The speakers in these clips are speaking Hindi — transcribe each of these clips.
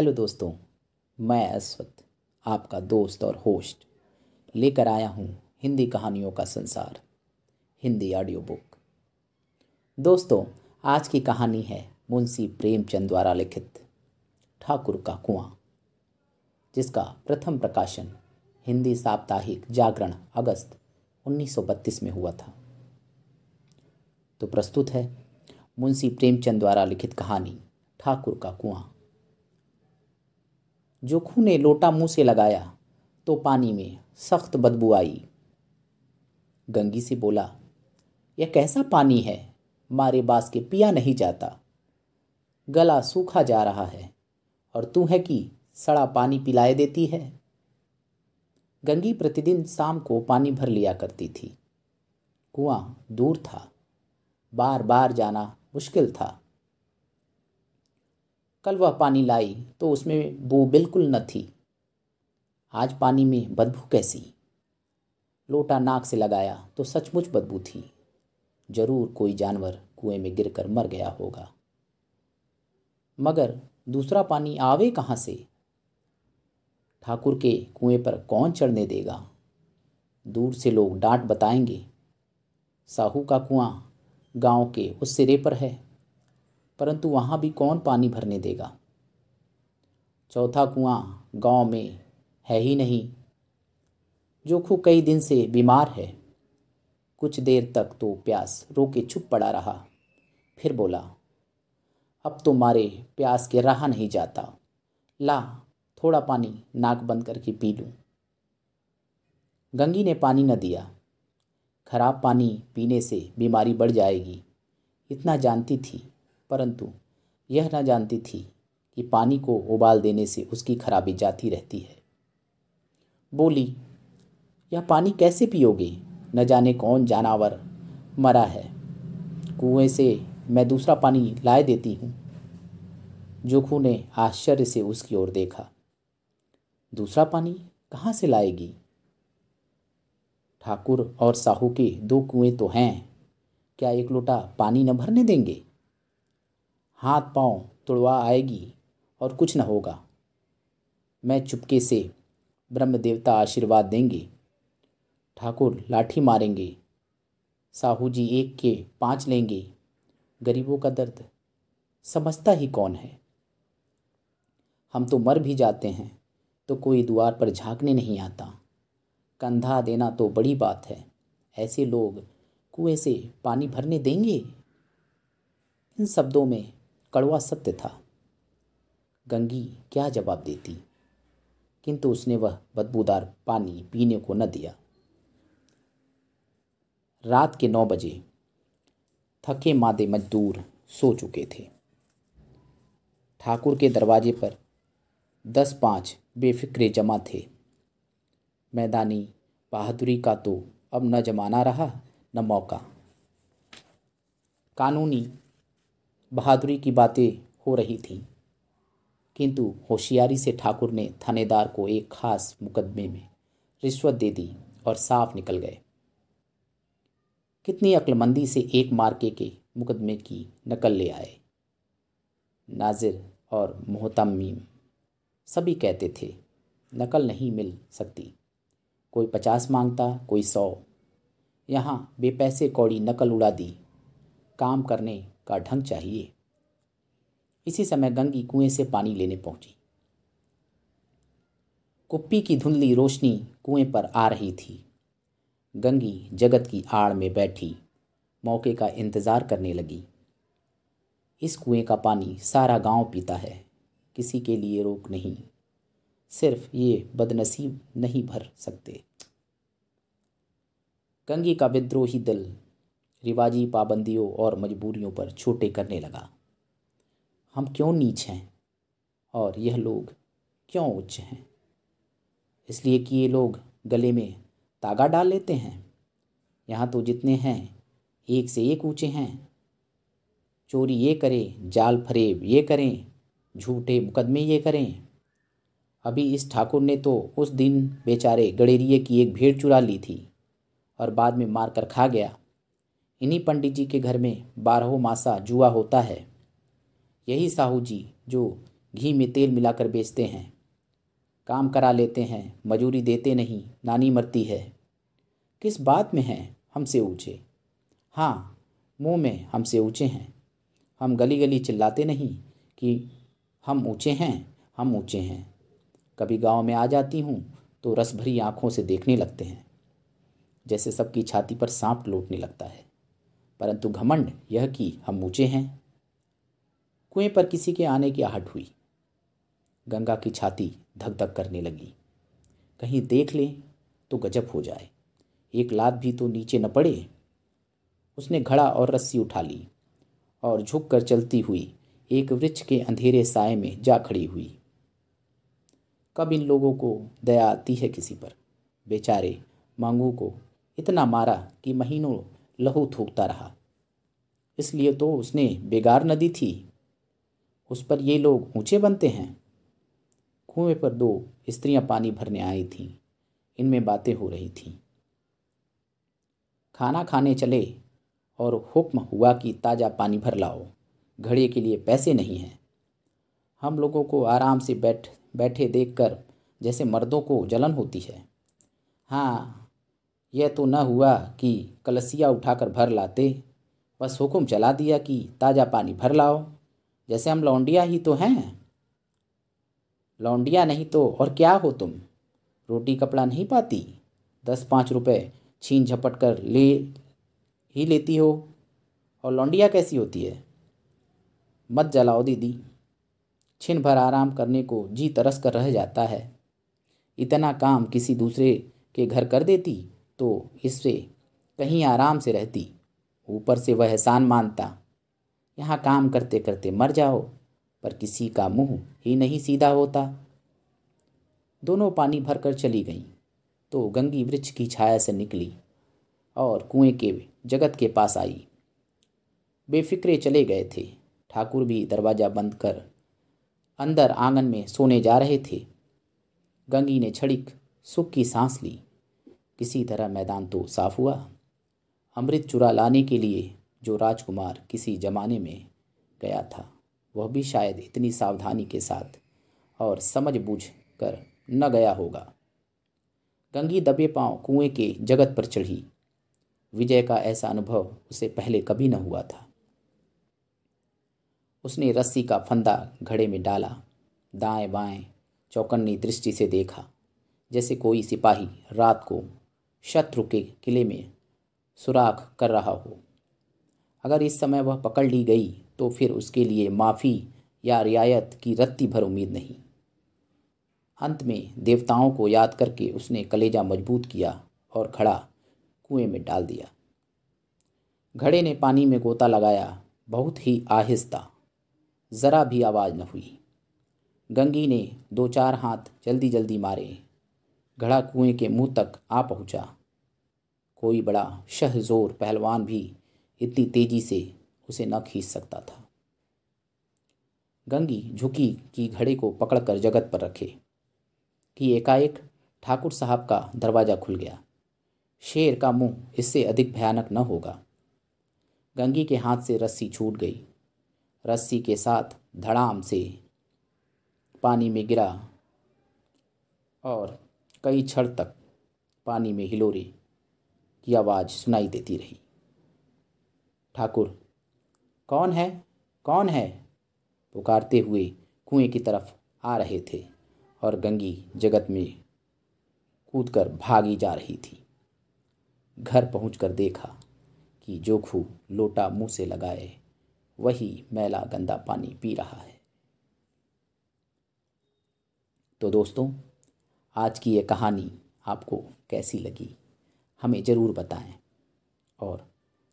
हेलो दोस्तों, मैं अश्वत आपका दोस्त और होस्ट लेकर आया हूँ हिंदी कहानियों का संसार, हिंदी ऑडियो बुक दोस्तों, आज की कहानी है मुंशी प्रेमचंद द्वारा लिखित ठाकुर का कुआँ, जिसका प्रथम प्रकाशन हिंदी साप्ताहिक जागरण अगस्त 1932 में हुआ था। तो प्रस्तुत है मुंशी प्रेमचंद द्वारा लिखित कहानी ठाकुर का कुआँ। जोखू ने लोटा मुँह से लगाया तो पानी में सख्त बदबू आई। गंगी से बोला, यह कैसा पानी है? मारे बास के पिया नहीं जाता। गला सूखा जा रहा है, और तू है कि सड़ा पानी पिलाए देती है? गंगी प्रतिदिन शाम को पानी भर लिया करती थी। कुआँ दूर था। बार बार जाना मुश्किल था। कल वह पानी लाई तो उसमें बू बिल्कुल न थी। आज पानी में बदबू कैसी? लोटा नाक से लगाया तो सचमुच बदबू थी। ज़रूर कोई जानवर कुएँ में गिरकर मर गया होगा। मगर दूसरा पानी आवे कहाँ से? ठाकुर के कुएँ पर कौन चढ़ने देगा? दूर से लोग डांट बताएँगे। साहू का कुआँ गाँव के उस सिरे पर है। परंतु वहाँ भी कौन पानी भरने देगा? चौथा कुआँ गाँव में है ही नहीं। जोखू कई दिन से बीमार है। कुछ देर तक तो प्यास रोके चुप पड़ा रहा। फिर बोला, अब तो मारे प्यास के रहा नहीं जाता। ला, थोड़ा पानी नाक बंद करके पी लूँ। गंगी ने पानी न दिया। खराब पानी पीने से बीमारी बढ़ जाएगी, इतना जानती थी। परंतु यह न जानती थी कि पानी को उबाल देने से उसकी खराबी जाती रहती है। बोली, यह पानी कैसे पियोगे? न जाने कौन जानवर मरा है। कुएँ से मैं दूसरा पानी लाए देती हूँ। जोखू ने आश्चर्य से उसकी ओर देखा। दूसरा पानी कहाँ से लाएगी? ठाकुर और साहू के दो कुएँ तो हैं। क्या एक लोटा पानी न भरने देंगे? हाथ पाँव तुड़वा आएगी और कुछ न होगा। मैं चुपके से ब्रह्म देवता आशीर्वाद देंगे। ठाकुर लाठी मारेंगे। साहू जी एक के पाँच लेंगे। गरीबों का दर्द समझता ही कौन है? हम तो मर भी जाते हैं तो कोई द्वार पर झांकने नहीं आता। कंधा देना तो बड़ी बात है। ऐसे लोग कुएँ से पानी भरने देंगे? इन शब्दों में कड़वा सत्य था। गंगी क्या जवाब देती? किंतु उसने वह बदबूदार पानी पीने को न दिया। रात के नौ बजे थके मादे मजदूर सो चुके थे। ठाकुर के दरवाजे पर दस पाँच बेफिक्रे जमा थे। मैदानी बहादुरी का तो अब न जमाना रहा, न मौका। कानूनी बहादुरी की बातें हो रही थीं, किंतु होशियारी से ठाकुर ने थानेदार को एक खास मुकदमे में रिश्वत दे दी और साफ़ निकल गए। कितनी अक्लमंदी से एक मार्के के मुकदमे की नकल ले आए। नाजिर और मोहतमीम सभी कहते थे, नकल नहीं मिल सकती। कोई पचास माँगता, कोई सौ। यहाँ बेपैसे कौड़ी नकल उड़ा दी। काम करने का ढंग चाहिए। इसी समय गंगी कुएँ से पानी लेने पहुँची। कुप्पी की धुंधली रोशनी कुएँ पर आ रही थी। गंगी जगत की आड़ में बैठी, मौके का इंतज़ार करने लगी। इस कुएँ का पानी सारा गाँव पीता है, किसी के लिए रोक नहीं। सिर्फ़ ये बदनसीब नहीं भर सकते। गंगी का विद्रोही दिल रिवाजी पाबंदियों और मजबूरियों पर छोटे करने लगा। हम क्यों नीच हैं? और यह लोग क्यों उच्च हैं? इसलिए कि ये लोग गले में तागा डाल लेते हैं। यहाँ तो जितने हैं, एक से एक ऊँचे हैं। चोरी ये करें, जाल फरेब ये करें, झूठे मुकदमे ये करें। अभी इस ठाकुर ने तो उस दिन बेचारे गड़ेरिए की एक भेड़ चुरा ली थी और बाद में मार कर खा गया। इन्हीं पंडित जी के घर में बारहों मासा जुआ होता है। यही साहू जी जो घी में तेल मिलाकर बेचते हैं। काम करा लेते हैं, मजूरी देते नहीं, नानी मरती है। किस बात में हैं? हमसे ऊँचे। हाँ मुँह में हमसे ऊँचे हैं। हम गली गली चिल्लाते नहीं कि हम ऊँचे हैं, हम ऊँचे हैं। कभी गाँव में आ जाती हूँ तो रस भरी आँखों से देखने लगते हैं। जैसे सबकी छाती पर सांप लौटने लगता है। परंतु घमंड यह कि हम ऊँचे हैं। कुएँ पर किसी के आने की आहट हुई। गंगा की छाती धक धक करने लगी। कहीं देख ले तो गजब हो जाए। एक लात भी तो नीचे न पड़े। उसने घड़ा और रस्सी उठा ली और झुक कर चलती हुई एक वृक्ष के अंधेरे साय में जा खड़ी हुई। कब इन लोगों को दया आती है किसी पर? बेचारे मांगू को इतना मारा कि महीनों लहू थूकता रहा। इसलिए तो उसने बेगार नदी थी। उस पर ये लोग ऊँचे बनते हैं। कुएँ पर दो स्त्रियाँ पानी भरने आई थीं। इनमें बातें हो रही थीं। खाना खाने चले और हुक्म हुआ कि ताज़ा पानी भर लाओ। घड़े के लिए पैसे नहीं हैं। हम लोगों को आराम से बैठ, बैठे देखकर जैसे मर्दों को जलन होती है। हाँ यह तो न हुआ कि कलसिया उठाकर भर लाते, बस हुक्म चला दिया कि ताज़ा पानी भर लाओ। जैसे हम लौंडिया ही तो हैं। लौंडिया नहीं तो और क्या हो तुम? रोटी कपड़ा नहीं पाती? दस पाँच रुपए छीन झपट कर ले, ही लेती हो। और लौंडिया कैसी होती है? मत जलाओ दीदी। छिन भर आराम करने को जी तरस कर रह जाता है। इतना काम किसी दूसरे के घर कर देती? तो इससे कहीं आराम से रहती। ऊपर से वह एहसान मानता, यहाँ काम करते करते मर जाओ, पर किसी का मुँह ही नहीं सीधा होता। दोनों पानी भरकर चली गईं तो गंगी वृक्ष की छाया से निकली और कुएँ के जगत के पास आई। बेफिक्रे चले गए थे। ठाकुर भी दरवाज़ा बंद कर अंदर आँगन में सोने जा रहे थे। गंगी ने छड़िक सुख की सांस ली। किसी तरह मैदान तो साफ़ हुआ। अमृत चुरा लाने के लिए जो राजकुमार किसी जमाने में गया था, वह भी शायद इतनी सावधानी के साथ और समझ बूझ कर न गया होगा। गंगी दबे पाँव कुएँ के जगत पर चढ़ी। विजय का ऐसा अनुभव उसे पहले कभी न हुआ था। उसने रस्सी का फंदा घड़े में डाला, दाएँ बाएँ चौकन्नी दृष्टि से देखा, जैसे कोई सिपाही रात को शत्रु के किले में सुराख कर रहा हो। अगर इस समय वह पकड़ ली गई तो फिर उसके लिए माफ़ी या रियायत की रत्ती भर उम्मीद नहीं। अंत में देवताओं को याद करके उसने कलेजा मज़बूत किया और खड़ा कुएँ में डाल दिया। घड़े ने पानी में गोता लगाया, बहुत ही आहिस्ता। ज़रा भी आवाज़ न हुई। गंगी ने दो चार हाथ जल्दी जल्दी मारे। घड़ा कुएँ के मुँह तक आ पहुँचा। कोई बड़ा शहजोर पहलवान भी इतनी तेज़ी से उसे न खींच सकता था। गंगी झुकी कि घड़े को पकड़कर जगत पर रखे कि एकाएक ठाकुर साहब का दरवाज़ा खुल गया। शेर का मुँह इससे अधिक भयानक न होगा। गंगी के हाथ से रस्सी छूट गई। रस्सी के साथ धड़ाम से पानी में गिरा और कई क्षण तक पानी में हिलोरे की आवाज़ सुनाई देती रही। ठाकुर, कौन है? कौन है? पुकारते हुए कुएँ की तरफ़ आ रहे थे और गंगी जगत में कूदकर भागी जा रही थी। घर पहुंचकर देखा कि जोखू लोटा मुँह से लगाए, वही मैला गंदा पानी पी रहा है। तो दोस्तों आज की ये कहानी आपको कैसी लगी, हमें ज़रूर बताएँ। और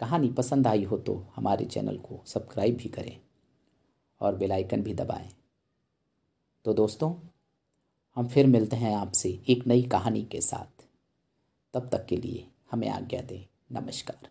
कहानी पसंद आई हो तो हमारे चैनल को सब्सक्राइब भी करें और बेल आइकन भी दबाएँ। तो दोस्तों, हम फिर मिलते हैं आपसे एक नई कहानी के साथ। तब तक के लिए हमें आज्ञा दें। नमस्कार।